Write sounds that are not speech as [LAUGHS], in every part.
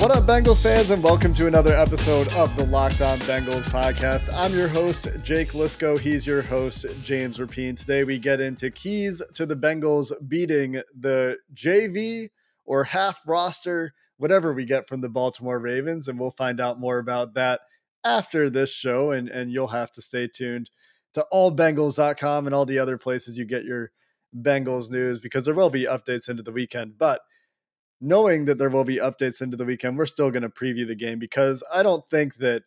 What up, Bengals fans, and welcome to another episode of the Locked On Bengals podcast. I'm your host, Jake Liscow. He's your host, James Rapien. Today, we get into keys to the Bengals beating the JV or half roster, whatever we get from the Baltimore Ravens, and we'll find out more about that after this show. And, and you'll have to stay tuned to allbengals.com and all the other places you get your Bengals news because there will be updates into the weekend. But knowing that there will be updates into the weekend, we're still going to preview the game because I don't think that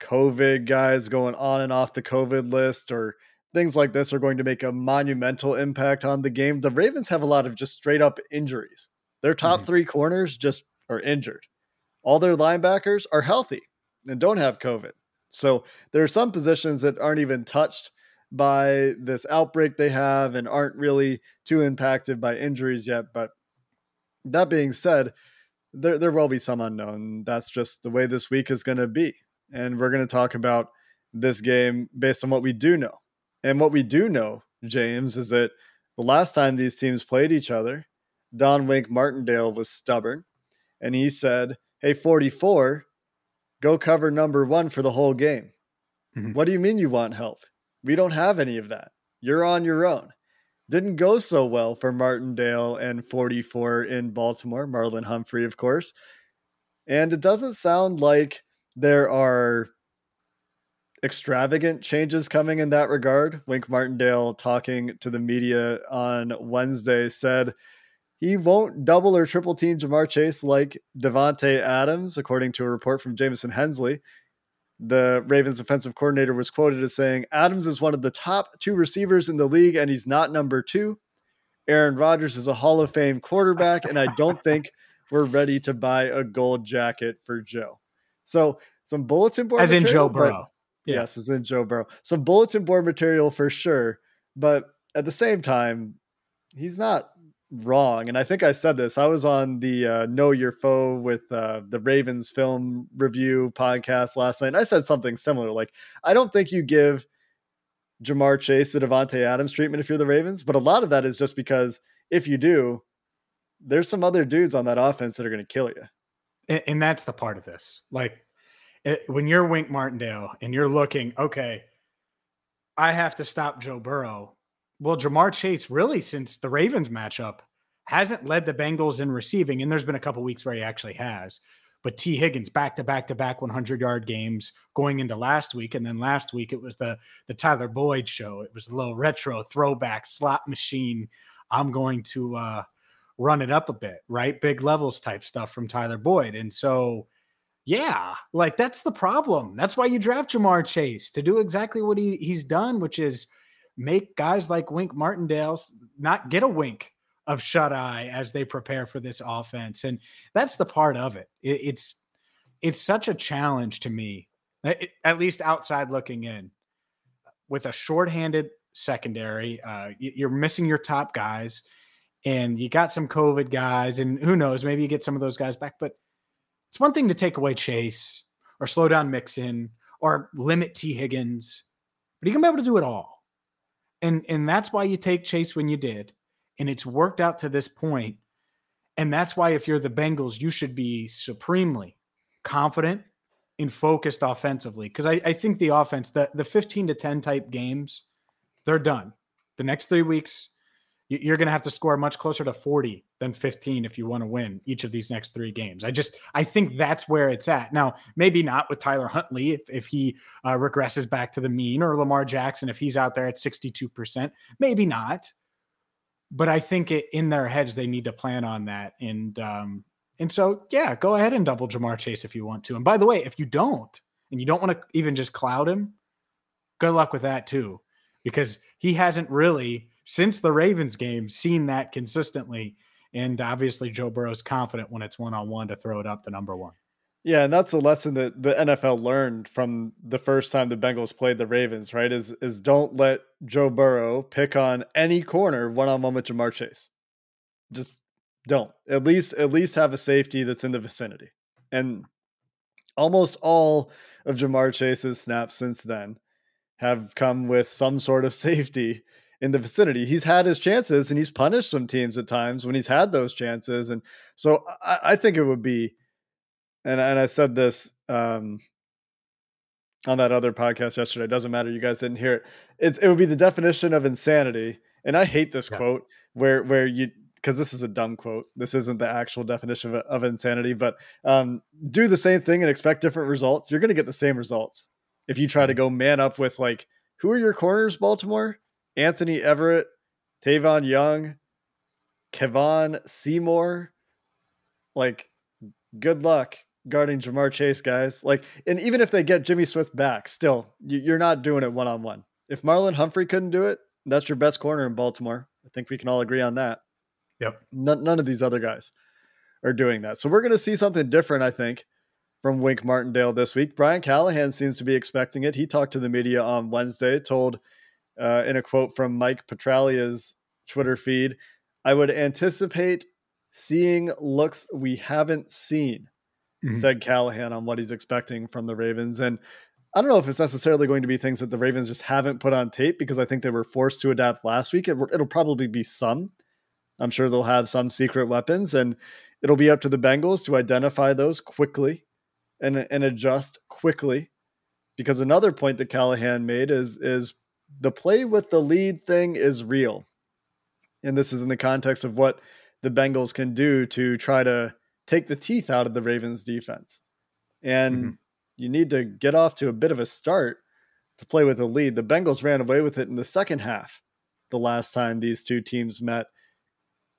COVID guys going on and off the COVID list or things like this are going to make a monumental impact on the game. The Ravens have a lot of just straight up injuries. Their top mm-hmm. three corners just are injured. All their linebackers are healthy and don't have COVID. So there are some positions that aren't even touched by this outbreak they have and aren't really too impacted by injuries yet. But that being said, there there will be some unknown. That's just the way this week is going to be, and we're going to talk about this game based on what we do know. And what we do know, James, is that the last time these teams played each other, Don Wink Martindale was stubborn, and he said, "Hey, 44, go cover number one for the whole game." Mm-hmm. What do you mean you want help? We don't have any of that. You're on your own. Didn't go so well for Martindale and 44 in Baltimore, Marlon Humphrey, of course. And it doesn't sound like there are extravagant changes coming in that regard. Wink Martindale, talking to the media on Wednesday, said he won't double or triple team Ja'Marr Chase like Davante Adams, according to a report from Jamison Hensley the Ravens defensive coordinator was quoted as saying, Adams is one of the top two receivers in the league, and he's not number two. Aaron Rodgers is a Hall of Fame quarterback, and I don't think [LAUGHS] we're ready to buy a gold jacket for Joe. So some bulletin board as in Joe Burrow. Yeah. Yes, as in Joe Burrow. Some bulletin board material for sure, but at the same time, he's not wrong. And I think I said this. I was on the uh, Know Your Foe with uh, the Ravens film review podcast last night. I said something similar. Like, I don't think you give Ja'Marr Chase the Davante Adams treatment if you're the Ravens, but a lot of that is just because if you do, there's some other dudes on that offense that are going to kill you. And, and, that's the part of this. Like, it, when you're Wink Martindale and you're looking, okay, I have to stop Joe Burrow well, Ja'Marr Chase really since the Ravens matchup hasn't led the Bengals in receiving, and there's been a couple weeks where he actually has. But Tee Higgins back to back to back 100 yard games going into last week, and then last week it was the the Tyler Boyd show. It was a little retro throwback slot machine. I'm going to uh, run it up a bit, right? Big levels type stuff from Tyler Boyd, and so yeah, like that's the problem. That's why you draft Ja'Marr Chase to do exactly what he, he's done, which is make guys like Wink Martindale not get a wink of shut eye as they prepare for this offense. And that's the part of it. it it's it's such a challenge to me, at least outside looking in, with a shorthanded secondary. Uh, you're missing your top guys, and you got some COVID guys, and who knows, maybe you get some of those guys back. But it's one thing to take away Chase or slow down Mixon or limit Tee Higgins, but you can be able to do it all and and that's why you take Chase when you did, and it's worked out to this point. And that's why if you're the Bengals, you should be supremely confident and focused offensively because I, I think the offense, the the 15 to 10 type games, they're done. The next three weeks, you're going to have to score much closer to 40 than 15 if you want to win each of these next three games. I just I think that's where it's at now. Maybe not with Tyler Huntley if if he uh, regresses back to the mean or Lamar Jackson if he's out there at 62 percent. Maybe not, but I think it, in their heads they need to plan on that. And um, and so yeah, go ahead and double Ja'Marr Chase if you want to. And by the way, if you don't and you don't want to even just cloud him, good luck with that too, because he hasn't really since the Ravens game seen that consistently. And obviously, Joe Burrow's confident when it's one on one to throw it up to number one. Yeah, and that's a lesson that the NFL learned from the first time the Bengals played the Ravens, right? Is is don't let Joe Burrow pick on any corner one on one with Ja'Marr Chase. Just don't. At least at least have a safety that's in the vicinity. And almost all of Ja'Marr Chase's snaps since then have come with some sort of safety in the vicinity. He's had his chances and he's punished some teams at times when he's had those chances. And so I, I think it would be, and, and I said this um, on that other podcast yesterday. It doesn't matter. You guys didn't hear it. It's, it would be the definition of insanity. And I hate this yeah. quote where, where you, because this is a dumb quote. This isn't the actual definition of, of insanity, but um, do the same thing and expect different results. You're going to get the same results if you try to mm-hmm. go man up with like, who are your corners, Baltimore? Anthony Averett, Tavon Young, Kevon Seymour. Like, good luck guarding Ja'Marr Chase, guys. Like, and even if they get Jimmy Smith back, still, you're not doing it one on one. If Marlon Humphrey couldn't do it, that's your best corner in Baltimore. I think we can all agree on that. Yep. None, none of these other guys are doing that. So we're going to see something different, I think, from Wink Martindale this week. Brian Callahan seems to be expecting it. He talked to the media on Wednesday, told uh, in a quote from Mike Petraglia's Twitter feed, I would anticipate seeing looks we haven't seen, mm-hmm. said Callahan on what he's expecting from the Ravens. And I don't know if it's necessarily going to be things that the Ravens just haven't put on tape because I think they were forced to adapt last week. It, it'll probably be some. I'm sure they'll have some secret weapons, and it'll be up to the Bengals to identify those quickly and, and adjust quickly. Because another point that Callahan made is is the play with the lead thing is real. And this is in the context of what the Bengals can do to try to take the teeth out of the Ravens defense. And mm-hmm. you need to get off to a bit of a start to play with the lead. The Bengals ran away with it in the second half the last time these two teams met.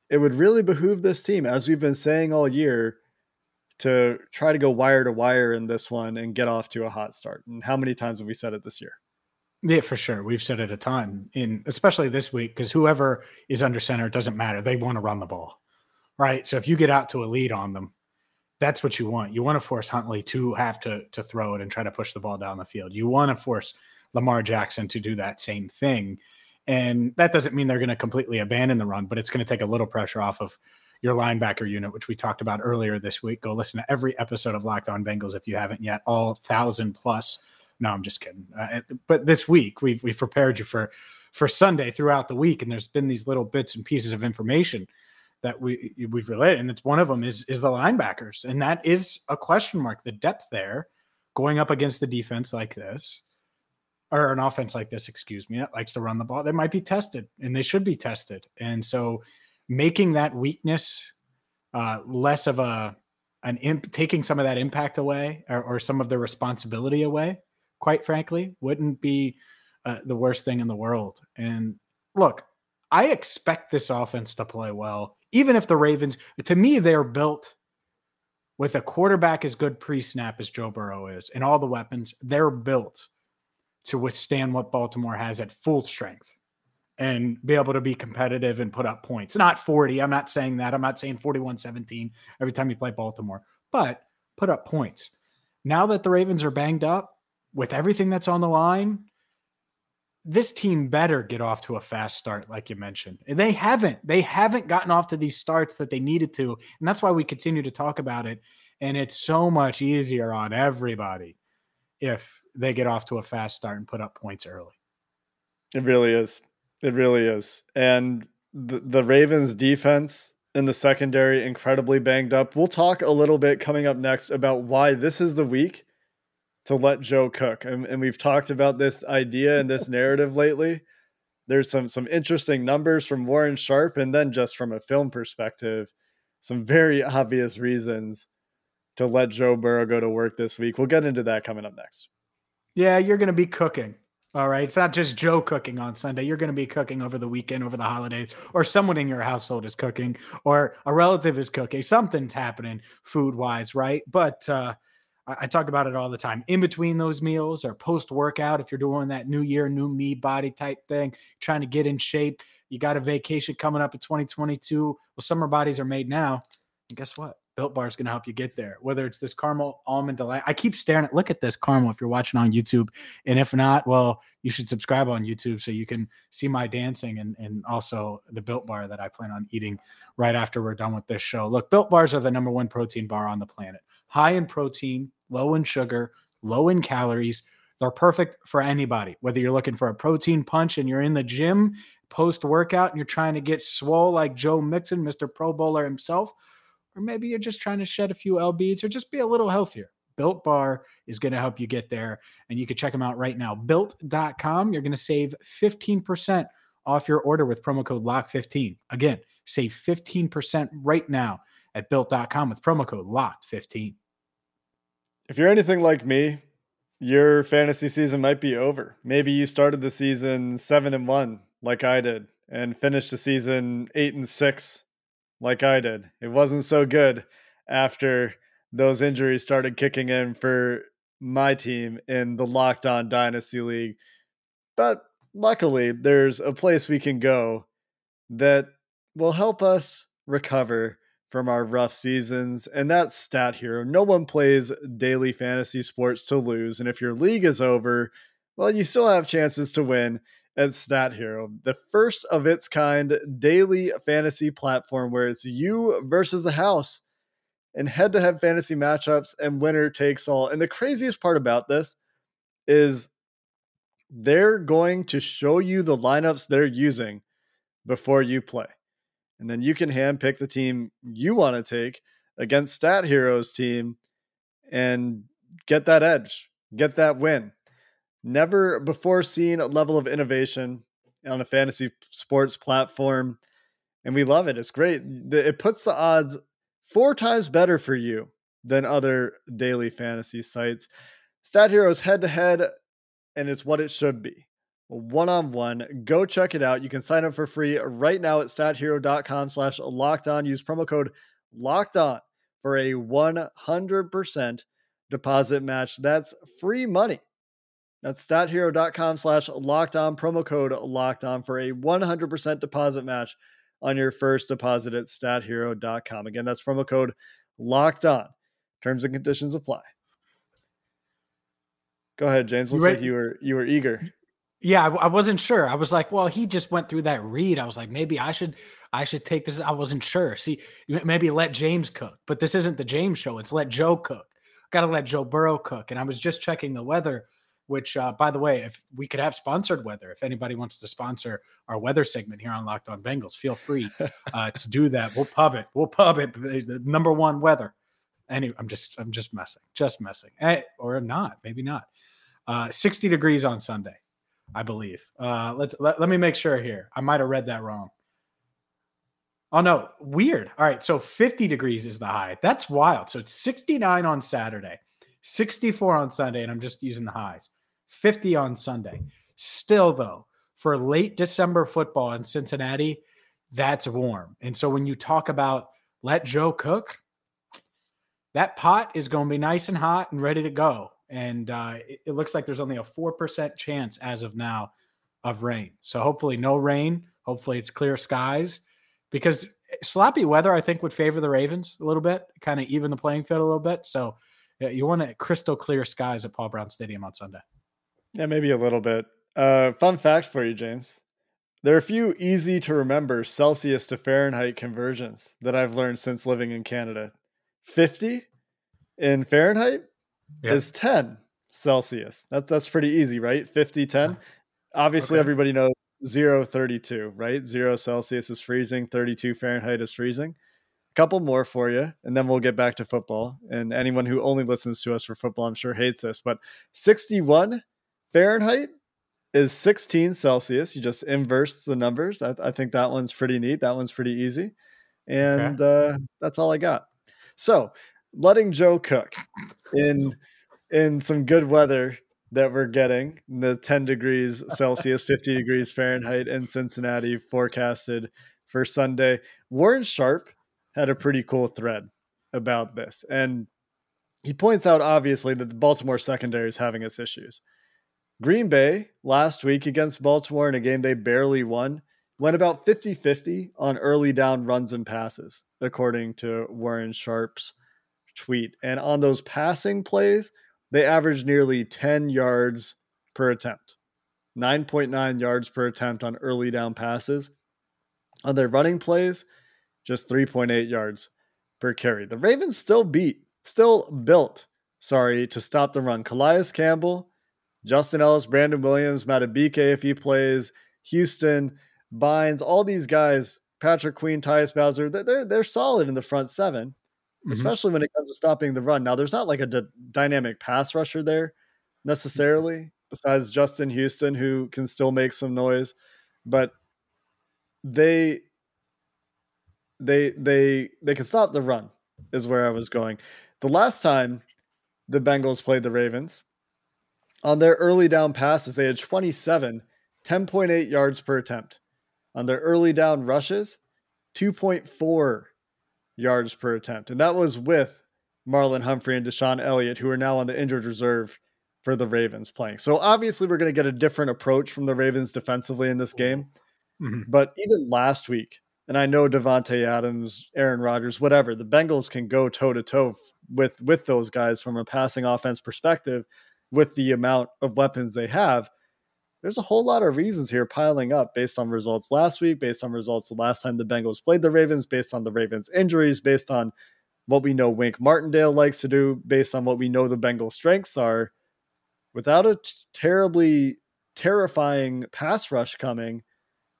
It would really behoove this team, as we've been saying all year, to try to go wire to wire in this one and get off to a hot start. And how many times have we said it this year? Yeah, for sure. We've said it a ton in especially this week because whoever is under center doesn't matter. They want to run the ball. Right. So if you get out to a lead on them, that's what you want. You want to force Huntley to have to to throw it and try to push the ball down the field. You want to force Lamar Jackson to do that same thing. And that doesn't mean they're going to completely abandon the run, but it's going to take a little pressure off of your linebacker unit, which we talked about earlier this week. Go listen to every episode of Locked On Bengals if you haven't yet. All thousand plus no, I'm just kidding. Uh, but this week we've we've prepared you for for Sunday throughout the week, and there's been these little bits and pieces of information that we we've related, and it's one of them is is the linebackers, and that is a question mark. The depth there, going up against the defense like this, or an offense like this, excuse me, that likes to run the ball, they might be tested, and they should be tested, and so making that weakness uh, less of a an imp, taking some of that impact away or, or some of the responsibility away quite frankly, wouldn't be uh, the worst thing in the world. And look, I expect this offense to play well, even if the Ravens, to me, they're built with a quarterback as good pre snap as Joe Burrow is and all the weapons, they're built to withstand what Baltimore has at full strength and be able to be competitive and put up points. Not 40. I'm not saying that. I'm not saying 41 17 every time you play Baltimore, but put up points. Now that the Ravens are banged up, with everything that's on the line, this team better get off to a fast start, like you mentioned. And they haven't. They haven't gotten off to these starts that they needed to. And that's why we continue to talk about it. And it's so much easier on everybody if they get off to a fast start and put up points early. It really is. It really is. And the, the Ravens defense in the secondary incredibly banged up. We'll talk a little bit coming up next about why this is the week to let Joe cook. And, and we've talked about this idea and this narrative lately. There's some some interesting numbers from Warren Sharp, and then just from a film perspective, some very [LAUGHS] obvious reasons to let Joe Burrow go to work this week. We'll get into that coming up next. Yeah, you're going to be cooking. All right. It's not just Joe cooking on Sunday. You're going to be cooking over the weekend, over the holidays, or someone in your household is cooking, or a relative is cooking. Something's happening food wise, right? But uh, I, talk about it all the time. In between those meals or post workout, if you're doing that new year, new me body type thing, trying to get in shape, you got a vacation coming up in 2022. Well, summer bodies are made now. And guess what? Built Bar is going to help you get there. Whether it's this caramel almond delight, I keep staring at. Look at this caramel. If you're watching on YouTube, and if not, well, you should subscribe on YouTube so you can see my dancing and and also the Built Bar that I plan on eating right after we're done with this show. Look, Built Bars are the number one protein bar on the planet. High in protein, low in sugar, low in calories. They're perfect for anybody. Whether you're looking for a protein punch and you're in the gym post workout and you're trying to get swole like Joe Mixon, Mr. Pro Bowler himself or maybe you're just trying to shed a few lbs or just be a little healthier built bar is going to help you get there and you can check them out right now built.com you're going to save 15% off your order with promo code lock15 again save 15% right now at built.com with promo code locked15 if you're anything like me your fantasy season might be over maybe you started the season 7 and 1 like i did and finished the season 8 and 6 like I did. It wasn't so good after those injuries started kicking in for my team in the Locked On Dynasty League. But luckily, there's a place we can go that will help us recover from our rough seasons, and that's Stat Hero. No one plays daily fantasy sports to lose, and if your league is over, well, you still have chances to win at Stat Hero, the first of its kind daily fantasy platform where it's you versus the house and head to head fantasy matchups and winner takes all. And the craziest part about this is they're going to show you the lineups they're using before you play. And then you can handpick the team you want to take against Stat Heroes team and get that edge, get that win never before seen a level of innovation on a fantasy sports platform. And we love it. It's great. It puts the odds four times better for you than other daily fantasy sites. Stat Heroes head to head, and it's what it should be one on one. Go check it out. You can sign up for free right now at stathero.com slash locked on. Use promo code locked on for a 100% deposit match. That's free money that's stathero.com slash locked on, promo code locked on for a 100% deposit match on your first deposit at stathero.com. Again, that's promo code locked on. Terms and conditions apply. Go ahead, James. Looks like you were you were eager. Yeah, I, I, wasn't sure. I was like, well, he just went through that read. I was like, maybe I should I should take this. I wasn't sure. See, maybe let James cook, but this isn't the James show. It's let Joe cook. Got to let Joe Burrow cook. And I was just checking the weather which uh, by the way if we could have sponsored weather if anybody wants to sponsor our weather segment here on locked on bengals feel free uh, to do that we'll pub it we'll pub it the number one weather anyway i'm just i'm just messing just messing hey, or not maybe not uh, 60 degrees on sunday i believe uh, let's let, let me make sure here i might have read that wrong Oh no, weird. All right, so 50 degrees is the high. That's wild. So it's 69 on Saturday, 64 on Sunday, and I'm just using the highs. 50 on Sunday. Still, though, for late December football in Cincinnati, that's warm. And so when you talk about let Joe cook, that pot is going to be nice and hot and ready to go. And uh, it, it looks like there's only a 4% chance as of now of rain. So hopefully, no rain. Hopefully, it's clear skies because sloppy weather, I think, would favor the Ravens a little bit, kind of even the playing field a little bit. So you want to crystal clear skies at Paul Brown Stadium on Sunday. Yeah, maybe a little bit. Uh, fun fact for you, James. There are a few easy to remember Celsius to Fahrenheit conversions that I've learned since living in Canada. 50 in Fahrenheit yeah. is 10 Celsius. That's that's pretty easy, right? 50 10. Obviously okay. everybody knows 0 32, right? 0 Celsius is freezing, 32 Fahrenheit is freezing. A couple more for you, and then we'll get back to football. And anyone who only listens to us for football, I'm sure hates this, but 61 Fahrenheit is 16 Celsius. You just inverse the numbers. I, I think that one's pretty neat. That one's pretty easy. And okay. uh, that's all I got. So letting Joe cook in in some good weather that we're getting the 10 degrees Celsius, [LAUGHS] 50 degrees Fahrenheit in Cincinnati forecasted for Sunday. Warren Sharp had a pretty cool thread about this. And he points out obviously that the Baltimore secondary is having its issues. Green Bay last week against Baltimore in a game they barely won went about 50 50 on early down runs and passes, according to Warren Sharp's tweet. And on those passing plays, they averaged nearly 10 yards per attempt, 9.9 yards per attempt on early down passes. On their running plays, just 3.8 yards per carry. The Ravens still beat, still built, sorry, to stop the run. Calais Campbell, Justin Ellis, Brandon Williams, Madubuike if he plays, Houston, Bynes, all these guys, Patrick Queen, Tyus Bowser, they're, they're solid in the front 7 mm-hmm. especially when it comes to stopping the run. Now, there's not like a d- dynamic pass rusher there necessarily, besides Justin Houston, who can still make some noise, but they they they they can stop the run is where I was going. The last time the Bengals played the Ravens, on their early down passes, they had 27, 10.8 yards per attempt. On their early down rushes, 2.4 yards per attempt. And that was with Marlon Humphrey and DeShon Elliott, who are now on the injured reserve for the Ravens playing. So obviously, we're going to get a different approach from the Ravens defensively in this game. Mm-hmm. But even last week, and I know Davante Adams, Aaron Rodgers, whatever, the Bengals can go toe to toe with with those guys from a passing offense perspective with the amount of weapons they have there's a whole lot of reasons here piling up based on results last week, based on results the last time the Bengals played the Ravens, based on the Ravens' injuries, based on what we know Wink Martindale likes to do, based on what we know the Bengals' strengths are. Without a t- terribly terrifying pass rush coming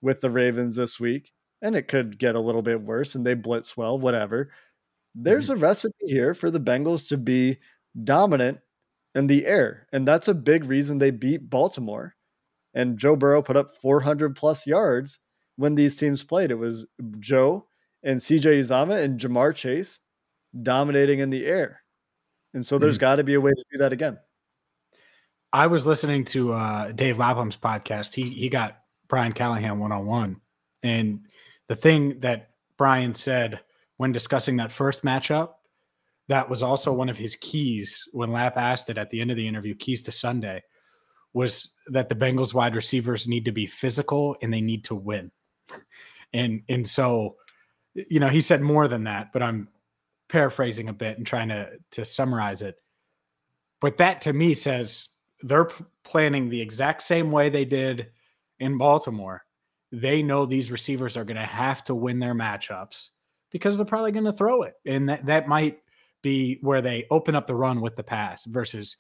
with the Ravens this week, and it could get a little bit worse and they blitz well, whatever. There's mm-hmm. a recipe here for the Bengals to be dominant in the air. And that's a big reason they beat Baltimore and Joe Burrow put up 400 plus yards when these teams played. It was Joe and CJ Uzomah and Ja'Marr Chase dominating in the air. And so there's mm. got to be a way to do that again. I was listening to uh, Dave Lapham's podcast. He he got Brian Callahan one on one, and the thing that Brian said when discussing that first matchup, that was also one of his keys when Lap asked it at the end of the interview, keys to Sunday, was that the Bengals wide receivers need to be physical and they need to win. And and so, you know, he said more than that, but I'm paraphrasing a bit and trying to to summarize it. But that to me says they're planning the exact same way they did in Baltimore. They know these receivers are going to have to win their matchups because they're probably going to throw it. And that, that might be where they open up the run with the pass versus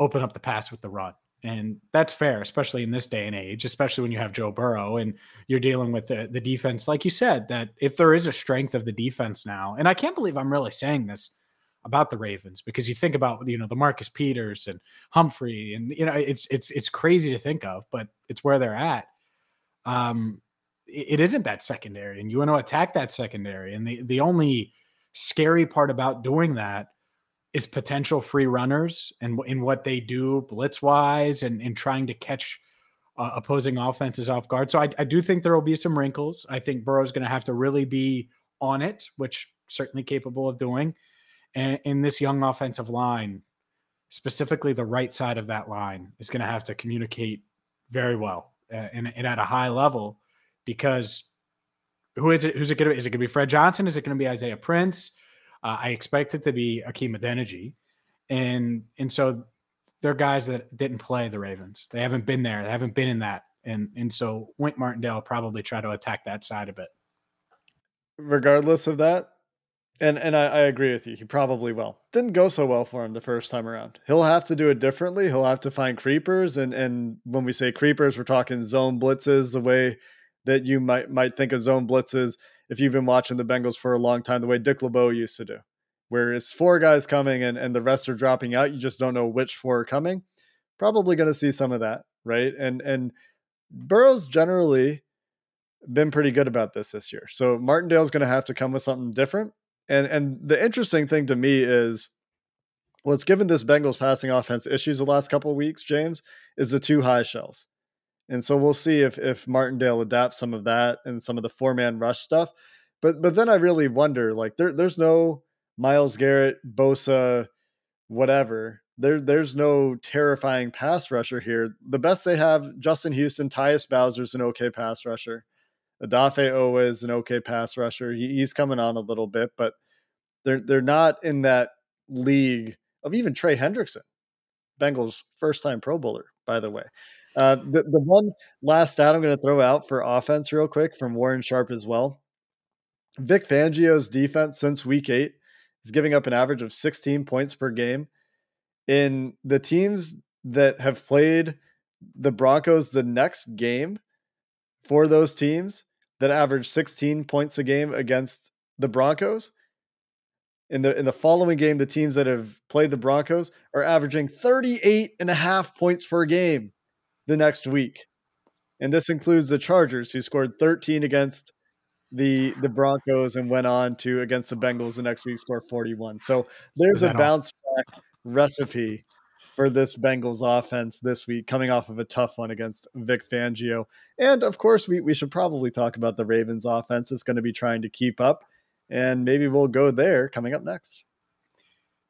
open up the pass with the run. And that's fair, especially in this day and age, especially when you have Joe Burrow and you're dealing with the, the defense. Like you said, that if there is a strength of the defense now, and I can't believe I'm really saying this about the Ravens because you think about you know the Marcus Peters and Humphrey and you know it's it's it's crazy to think of, but it's where they're at. Um, it isn't that secondary, and you want to attack that secondary, and the the only scary part about doing that is potential free runners and in what they do blitz wise and, and trying to catch uh, opposing offenses off guard. So I, I, do think there will be some wrinkles. I think Burrow's going to have to really be on it, which certainly capable of doing. And in this young offensive line, specifically the right side of that line, is going to have to communicate very well uh, and, and at a high level because who is it? Who's it going to be? Is it going to be Fred Johnson? Is it going to be Isaiah Prince? Uh, I expect it to be Hakeem Adeniji, and and so they're guys that didn't play the Ravens. They haven't been there. They haven't been in that, and and so Wink Martindale probably try to attack that side of it. Regardless of that, and and I, I, agree with you. He probably will. Didn't go so well for him the first time around. He'll have to do it differently. He'll have to find creepers, and and when we say creepers, we're talking zone blitzes, the way that you might might think of zone blitzes if you've been watching the Bengals for a long time, the way Dick LeBeau used to do, where it's four guys coming and, and the rest are dropping out. You just don't know which four are coming. Probably going to see some of that, right? And and Burrow's generally been pretty good about this this year. So Martindale's going to have to come with something different. And and the interesting thing to me is what's given this Bengals passing offense issues the last couple of weeks, James, is the two high shells. And so we'll see if if Martindale adapts some of that and some of the four man rush stuff. But but then I really wonder, like there there's no Myles Garrett, Bosa, whatever. There there's no terrifying pass rusher here. The best they have, Justin Houston, Tyus Bowser's an okay pass rusher. Odafe Oweh is an okay pass rusher. He, he's coming on a little bit, but they're they're not in that league of even Trey Hendrickson, Bengals first time Pro Bowler, by the way. Uh, the, the one last stat I'm going to throw out for offense, real quick, from Warren Sharp as well. Vic Fangio's defense since week eight is giving up an average of 16 points per game. In the teams that have played the Broncos the next game for those teams that average 16 points a game against the Broncos, in the in the following game, the teams that have played the Broncos are averaging 38 and a half points per game the next week. And this includes the Chargers, who scored 13 against the the Broncos and went on to against the Bengals the next week score 41. So there's a bounce back recipe for this Bengals offense this week, coming off of a tough one against Vic Fangio. And of course, we, we should probably talk about the Ravens offense is going to be trying to keep up. And maybe we'll go there coming up next.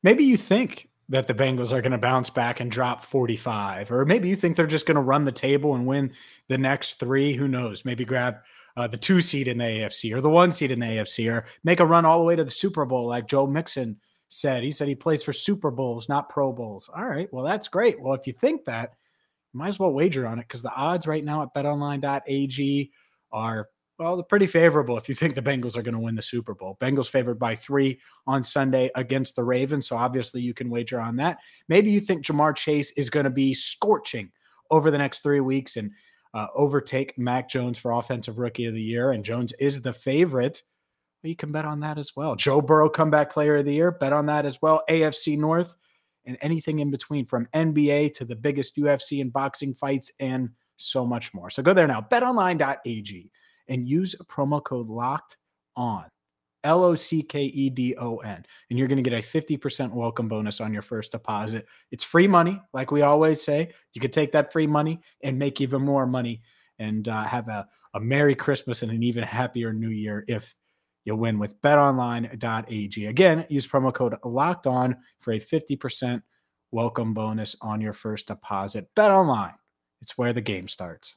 Maybe you think that the Bengals are going to bounce back and drop 45. Or maybe you think they're just going to run the table and win the next three. Who knows? Maybe grab uh, the two seed in the AFC or the one seed in the AFC or make a run all the way to the Super Bowl, like Joe Mixon said. He said he plays for Super Bowls, not Pro Bowls. All right. Well, that's great. Well, if you think that, you might as well wager on it because the odds right now at betonline.ag are well, they're pretty favorable if you think the Bengals are going to win the Super Bowl. Bengals favored by three on Sunday against the Ravens. So obviously you can wager on that. Maybe you think Ja'Marr Chase is going to be scorching over the next three weeks and uh, overtake Mac Jones for Offensive Rookie of the Year. And Jones is the favorite. Well, you can bet on that as well. Joe Burrow, comeback player of the year, bet on that as well. AFC North and anything in between from NBA to the biggest UFC and boxing fights and so much more. So go there now, betonline.ag and use promo code locked on. L O C K E D O N. And you're going to get a 50% welcome bonus on your first deposit. It's free money, like we always say. You could take that free money and make even more money and uh, have a, a Merry Christmas and an even happier New Year if you win with betonline.ag. Again, use promo code locked on for a 50% welcome bonus on your first deposit. Bet online, it's where the game starts.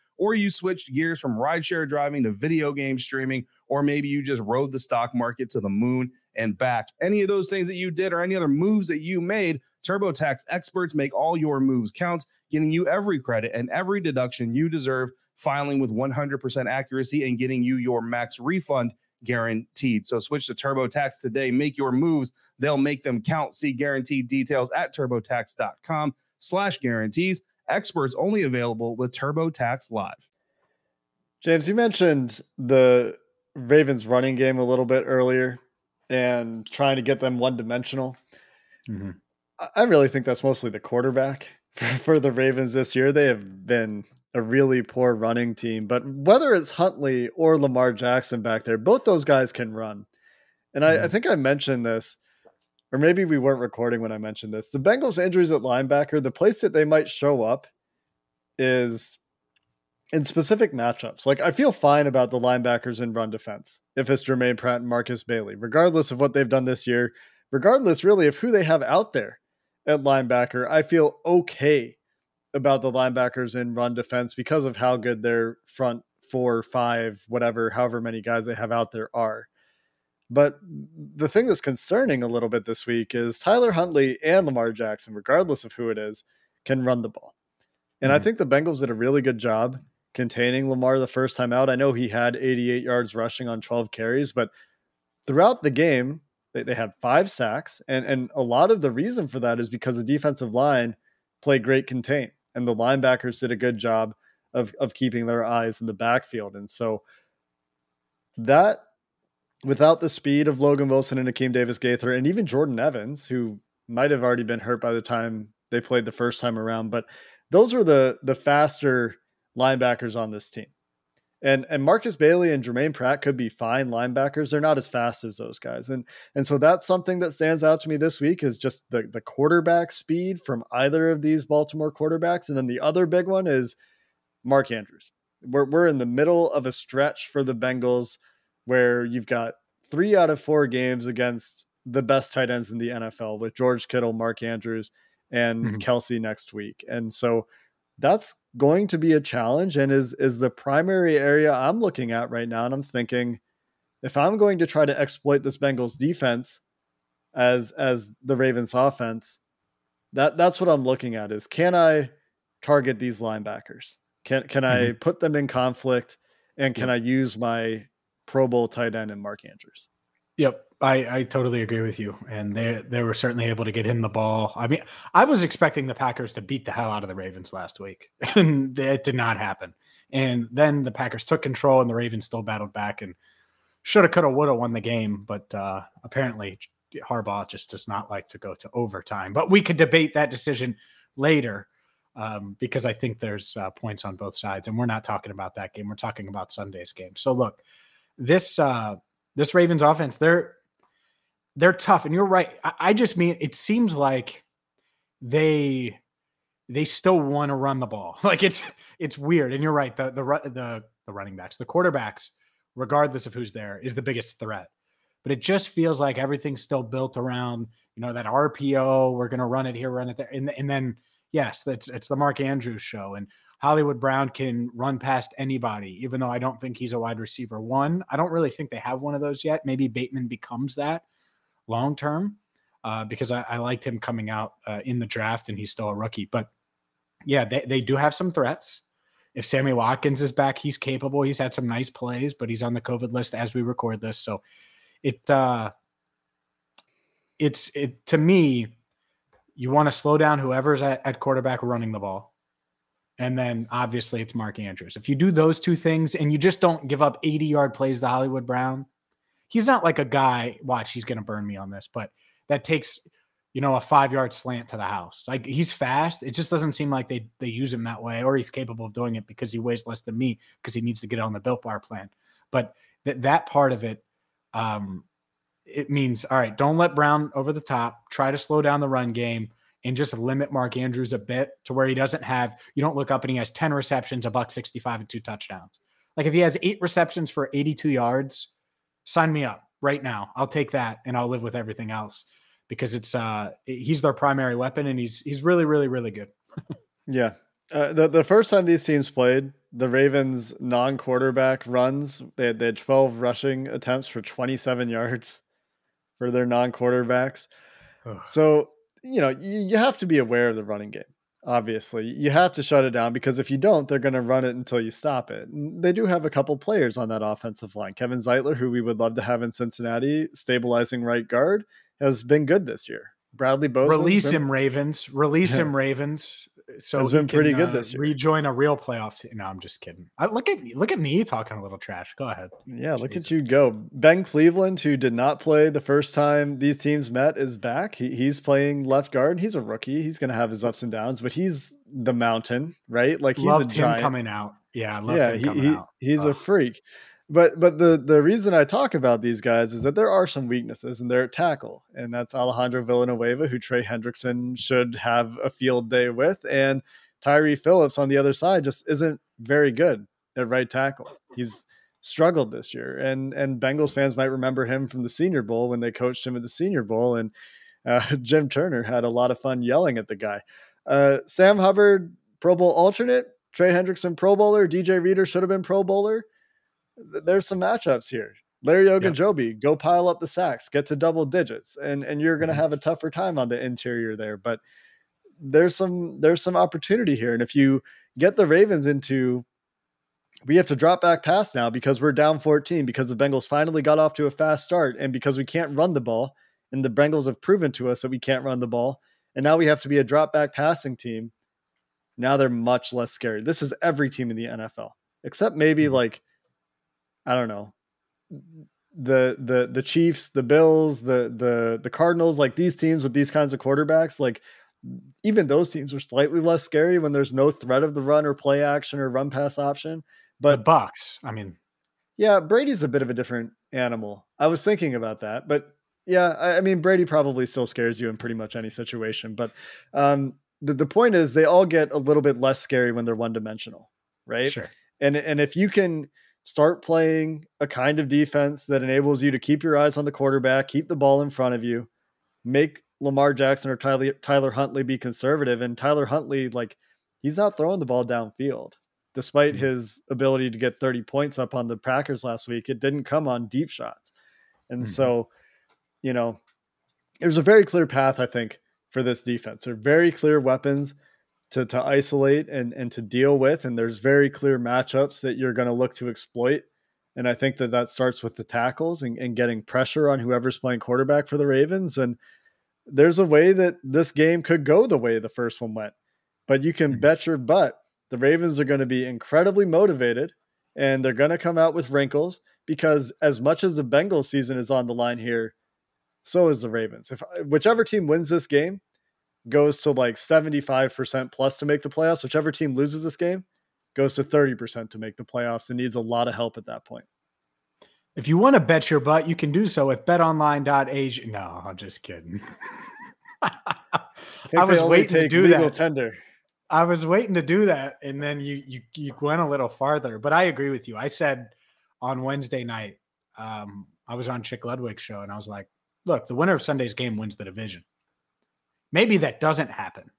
or you switched gears from rideshare driving to video game streaming, or maybe you just rode the stock market to the moon and back. Any of those things that you did or any other moves that you made, TurboTax experts make all your moves count, getting you every credit and every deduction you deserve, filing with 100% accuracy and getting you your max refund guaranteed. So switch to TurboTax today. Make your moves. They'll make them count. See guaranteed details at turbotax.com slash guarantees. Experts only available with TurboTax Live. James, you mentioned the Ravens running game a little bit earlier and trying to get them one dimensional. Mm-hmm. I really think that's mostly the quarterback [LAUGHS] for the Ravens this year. They have been a really poor running team, but whether it's Huntley or Lamar Jackson back there, both those guys can run. And mm-hmm. I, I think I mentioned this or maybe we weren't recording when I mentioned this. The Bengals' injuries at linebacker, the place that they might show up is in specific matchups. Like I feel fine about the linebackers in run defense if it's Jermaine Pratt and Markus Bailey, regardless of what they've done this year, regardless really of who they have out there at linebacker. I feel okay about the linebackers in run defense because of how good their front four, five, whatever, however many guys they have out there are. But the thing that's concerning a little bit this week is Tyler Huntley and Lamar Jackson, regardless of who it is, can run the ball. And mm-hmm. I think the Bengals did a really good job containing Lamar the first time out. I know he had 88 yards rushing on 12 carries, but throughout the game, they, they had five sacks. And, and a lot of the reason for that is because the defensive line played great contain and the linebackers did a good job of, of keeping their eyes in the backfield. And so that without the speed of Logan Wilson and Akeem Davis Gaither and even Jordan Evans, who might have already been hurt by the time they played the first time around, but those are the the faster linebackers on this team. And and Markus Bailey and Jermaine Pratt could be fine linebackers. They're not as fast as those guys. And and so that's something that stands out to me this week is just the the quarterback speed from either of these Baltimore quarterbacks. And then the other big one is Mark Andrews. We're we're in the middle of a stretch for the Bengals where you've got three out of four games against the best tight ends in the NFL with George Kittle, Mark Andrews, and mm-hmm. Kelce next week. And so that's going to be a challenge and is is the primary area I'm looking at right now. And I'm thinking if I'm going to try to exploit this Bengals defense as as the Ravens offense, that that's what I'm looking at is can I target these linebackers? Can can mm-hmm. I put them in conflict and can yep. I use my Pro Bowl tight end and Mark Andrews? Yep, I, I totally agree with you. And they they were certainly able to get him the ball. I mean, I was expecting the Packers to beat the hell out of the Ravens last week, [LAUGHS] and it did not happen. And then the Packers took control, and the Ravens still battled back and should have, could have, would have won the game. But uh, apparently, Harbaugh just does not like to go to overtime. But we could debate that decision later um, because I think there's uh, points on both sides, and we're not talking about that game. We're talking about Sunday's game. So look, this uh, this Ravens offense, they're they're tough, and you're right. I, I just mean it seems like they they still want to run the ball. [LAUGHS] Like it's it's weird, and you're right. The the the the running backs, the quarterbacks, regardless of who's there, is the biggest threat. But it just feels like everything's still built around you know that RPO. We're gonna run it here, run it there, and and then yes, that's it's the Mark Andrews show, and Hollywood Brown can run past anybody, even though I don't think he's a wide receiver one. I don't really think they have one of those yet. Maybe Bateman becomes that long term uh, because I, I, liked him coming out uh, in the draft and he's still a rookie. But yeah, they, they do have some threats. If Sammy Watkins is back, he's capable. He's had some nice plays, but he's on the COVID list as we record this. So it uh it's it to me, you want to slow down whoever's at, at quarterback running the ball. And then obviously it's Mark Andrews. If you do those two things and you just don't give up 80 yard plays to Hollywood Brown, he's not like a guy, watch, he's going to burn me on this, but that takes, you know, a five yard slant to the house. Like he's fast. It just doesn't seem like they they use him that way, or he's capable of doing it because he weighs less than me because he needs to get on the built bar plan. But that that part of it, um, it means all right, don't let Brown over the top. Try to slow down the run game and just limit Mark Andrews a bit to where he doesn't have, you don't look up and he has 10 receptions, a buck 65 and two touchdowns. Like if he has eight receptions for 82 yards, sign me up right now. I'll take that and I'll live with everything else because it's uh he's their primary weapon and he's he's really really really good. yeah. Uh, the the first time these teams played, the Ravens non-quarterback runs, they had, they had 12 rushing attempts for 27 [LAUGHS] yards for their non-quarterbacks. so, you know, you, you have to be aware of the running game obviously. You have to shut it down because if you don't they're going to run it until you stop it. And they do have a couple players on that offensive line. Kevin zeitler who we would love to have in cincinnati stabilizing right guard has been good this year. Bradley Bozeman's release him ravens. Release [LAUGHS] him ravens so it's been pretty good uh, this year. Rejoin a real playoff. Team. No, I'm just kidding. I, look at me, look at me talking a little trash. Go ahead. Yeah, look at you go. Ben Cleveland, who did not play the first time these teams met, is back. He, he's playing left guard. He's a rookie. He's going to have his ups and downs, but he's the mountain, right? Like he's loved a giant. coming out. Yeah, yeah, he, he he's a freak but but the the reason I talk about these guys is that there are some weaknesses in their tackle, and that's Alejandro Villanueva, who Trey Hendrickson should have a field day with, and Tyre Phillips on the other side just isn't very good at right tackle. He's struggled this year, and and Bengals fans might remember him from the Senior Bowl when they coached him at the Senior Bowl, and uh, [LAUGHS] Jim Turner had a lot of fun yelling at the guy. Uh, Sam Hubbard, Pro Bowl alternate, Trey Hendrickson, Pro Bowler. DJ Reader should have been Pro Bowler. There's some matchups here. Larry Ogunjobi, yep. go pile up the sacks, get to double digits, and and you're going to mm-hmm. have a tougher time on the interior there. But there's some there's some opportunity here, and if you get the Ravens into we have to drop back pass now because we're down 14 because the Bengals finally got off to a fast start and because we can't run the ball and the Bengals have proven to us that we can't run the ball and now we have to be a drop back passing team. Now they're much less scary. This is every team in the NFL except maybe mm-hmm. like I don't know the the the Chiefs, the Bills, the the the Cardinals, like these teams with these kinds of quarterbacks, like even those teams are slightly less scary when there's no threat of the run or play action or run pass option. But the Bucs, I mean, yeah, Brady's a bit of a different animal. I was thinking about that, but yeah, I, I mean Brady probably still scares you in pretty much any situation. But um, the the point is they all get a little bit less scary when they're one dimensional, right? Sure. And and if you can start playing a kind of defense that enables you to keep your eyes on the quarterback, keep the ball in front of you, make Lamar Jackson or Tyler Tyler Huntley be conservative, and Tyler Huntley like he's not throwing the ball downfield despite mm-hmm. his ability to get 30 points up on the Packers last week, it didn't come on deep shots. And mm-hmm. so, you know, there's a very clear path, I think, for this defense. There are very clear weapons to, to isolate and, and to deal with. And there's very clear matchups that you're going to look to exploit. And I think that that starts with the tackles and, and getting pressure on whoever's playing quarterback for the Ravens. And there's a way that this game could go the way the first one went. But you can mm-hmm. bet your butt the Ravens are going to be incredibly motivated and they're going to come out with wrinkles because as much as the Bengals season is on the line here, so is the Ravens. If whichever team wins this game goes to like 75% plus to make the playoffs, whichever team loses this game goes to 30% to make the playoffs and needs a lot of help at that point. If you want to bet your butt, you can do so with betonline.ag. No, I'm just kidding. I, [LAUGHS] I was waiting to do that. Tender. I was waiting to do that, and then you you you went a little farther. But I agree with you. I said on Wednesday night, um, I was on Chick Ludwig's show, and I was like, "Look, the winner of Sunday's game wins the division." Maybe that doesn't happen,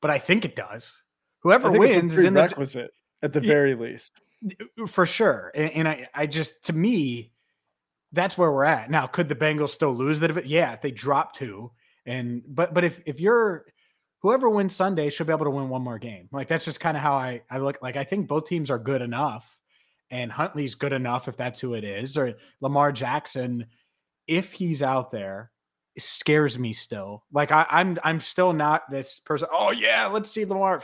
but I think it does. Whoever wins is in the requisite at the very least, uh, for sure. And, and I, I just to me, that's where we're at now. Could the Bengals still lose the? Yeah, if they drop two, and but but if if you're whoever wins Sunday should be able to win one more game. Like that's just kind of how I I look. Like I think both teams are good enough, and Huntley's good enough if that's who it is, or Lamar Jackson, if he's out there, scares me still. Like I, I'm I'm still not this person. Oh yeah, let's see Lamar.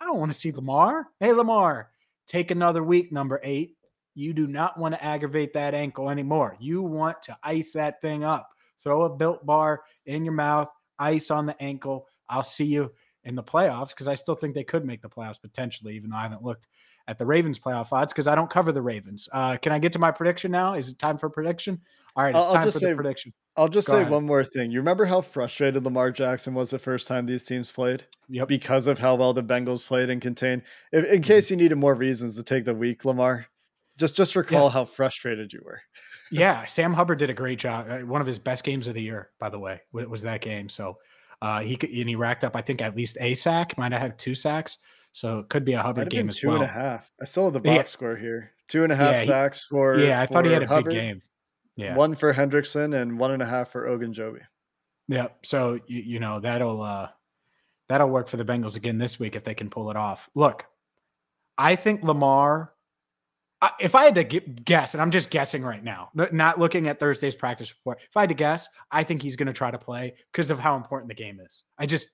I don't want to see Lamar. Hey Lamar, take another week, number eight. You do not want to aggravate that ankle anymore. You want to ice that thing up. Throw a built bar in your mouth, ice on the ankle I'll see you in the playoffs because I still think they could make the playoffs potentially, even though I haven't looked at the Ravens playoff odds because I don't cover the Ravens. Uh, can I get to my prediction now? Is it time for prediction? All right, it's I'll, time just for say, the prediction. I'll just Go say ahead. one more thing. You remember how frustrated Lamar Jackson was the first time these teams played? Yep. Because of how well the Bengals played and contained. If, in mm-hmm. case you needed more reasons to take the week, Lamar, just just recall yeah. how frustrated you were. yeah, Sam Hubbard did a great job. Uh, one of his best games of the year, by the way, was that game. So uh, he could, and he racked up, I think, at least a sack. Might have had two sacks, so it could be a Hubbard game as two well. Two and a half. I saw the box yeah. score here. Two and a half yeah, sacks for. Yeah, I for thought he had a Hubbard. big game. Yeah, one for Hendrickson and one and a half for Ogunjobi. Yeah, so you, you know that'll uh that'll work for the Bengals again this week if they can pull it off. Look, I think Lamar if I had to guess, and I'm just guessing right now, not looking at Thursday's practice report, if I had to guess, I think he's going to try to play because of how important the game is. I just,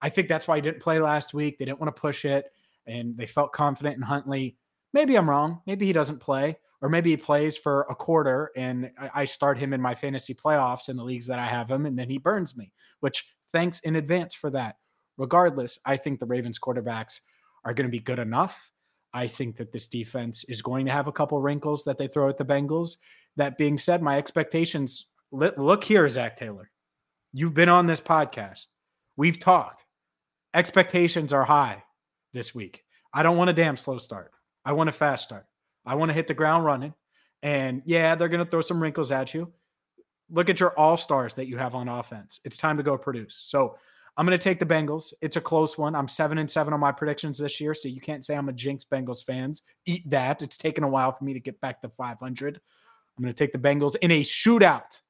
I think that's why he didn't play last week. They didn't want to push it, and they felt confident in Huntley. Maybe I'm wrong. Maybe he doesn't play, or maybe he plays for a quarter, and I start him in my fantasy playoffs in the leagues that I have him, and then he burns me. Which thanks in advance for that. Regardless, I think the Ravens quarterbacks are going to be good enough I think that this defense is going to have a couple wrinkles that they throw at the Bengals. That being said, my expectations look here, Zac Taylor. You've been on this podcast. We've talked. Expectations are high this week. I don't want a damn slow start. I want a fast start. I want to hit the ground running. And yeah, they're going to throw some wrinkles at you. Look at your all stars that you have on offense. It's time to go produce. So I'm going to take the Bengals. It's a close one. I'm seven and seven on my predictions this year, so you can't say I'm a jinx Bengals fans. Eat that. It's taken a while for me to get back to 500. I'm going to take the Bengals in a shootout.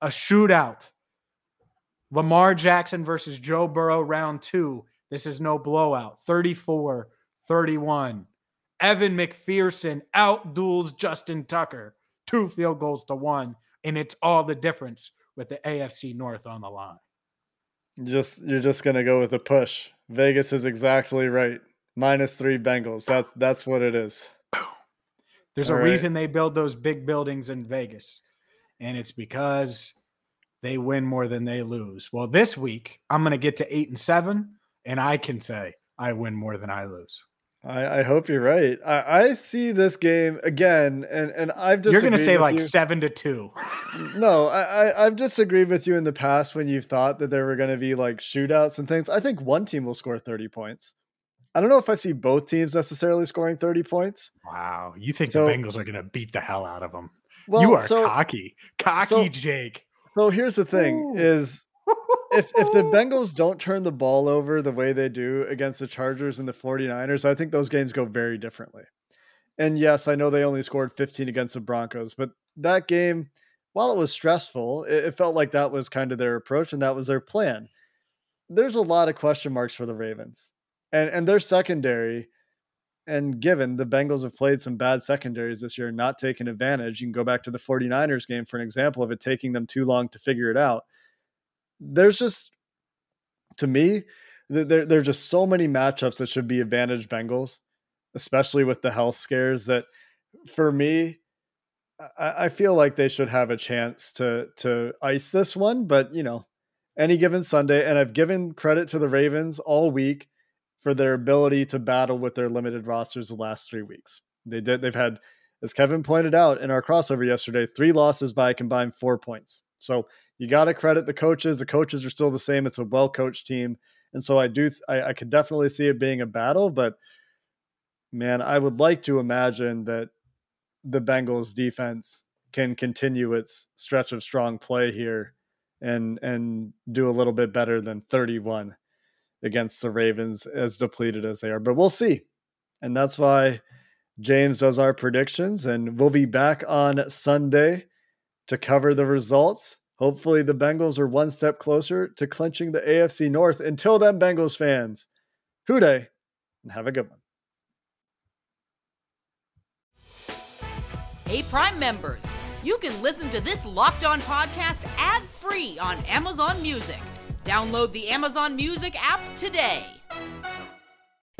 A shootout. Lamar Jackson versus Joe Burrow, round two. This is no blowout. 34 31. Evan McPherson outduels Justin Tucker. Two field goals to one. And it's all the difference with the AFC North on the line. Just you're just gonna go with a push. Vegas is exactly right. Minus three Bengals. That's that's what it is. There's All a right. reason they build those big buildings in Vegas, and it's because they win more than they lose. Well, this week I'm gonna get to eight and seven, and I can say I win more than I lose. I, I hope you're right. I, I, see this game again, and and I've just you're going to say like you. seven to two. no, I, I I've disagreed with you in the past when you've thought that there were going to be like shootouts and things. I think one team will score thirty points. I don't know if I see both teams necessarily scoring thirty points. Wow, you think so, the Bengals are going to beat the hell out of them? Well, you are so, cocky, cocky, so, Jake. So here's the thing: Ooh. is if if the [LAUGHS] Bengals don't turn the ball over the way they do against the Chargers and the 49ers, I think those games go very differently. And yes, I know they only scored 15 against the Broncos, but that game, while it was stressful, it, it felt like that was kind of their approach and that was their plan. There's a lot of question marks for the Ravens. And and their secondary and given the Bengals have played some bad secondaries this year, not taking advantage, you can go back to the 49ers game for an example of it taking them too long to figure it out there's just to me there there are just so many matchups that should be advantage Bengals, especially with the health scares. That for me, I, I feel like they should have a chance to to ice this one. But you know, any given Sunday, and I've given credit to the Ravens all week for their ability to battle with their limited rosters the last three weeks. They did. They've had, as Kevin pointed out in our crossover yesterday, three losses by a combined four points. So you got to credit the coaches. The coaches are still the same. It's a well coached team. And so I do, I, I could definitely see it being a battle, but man, I would like to imagine that the Bengals defense can continue its stretch of strong play here and and do a little bit better than 31 against the Ravens as depleted as they are. But we'll see. And that's why James does our predictions and we'll be back on Sunday to cover the results. Hopefully, the Bengals are one step closer to clinching the AFC North. Until then, Bengals fans, Who Dey and have a good one. Hey, Prime members, you can listen to this locked on podcast ad free on Amazon Music. Download the Amazon Music app today.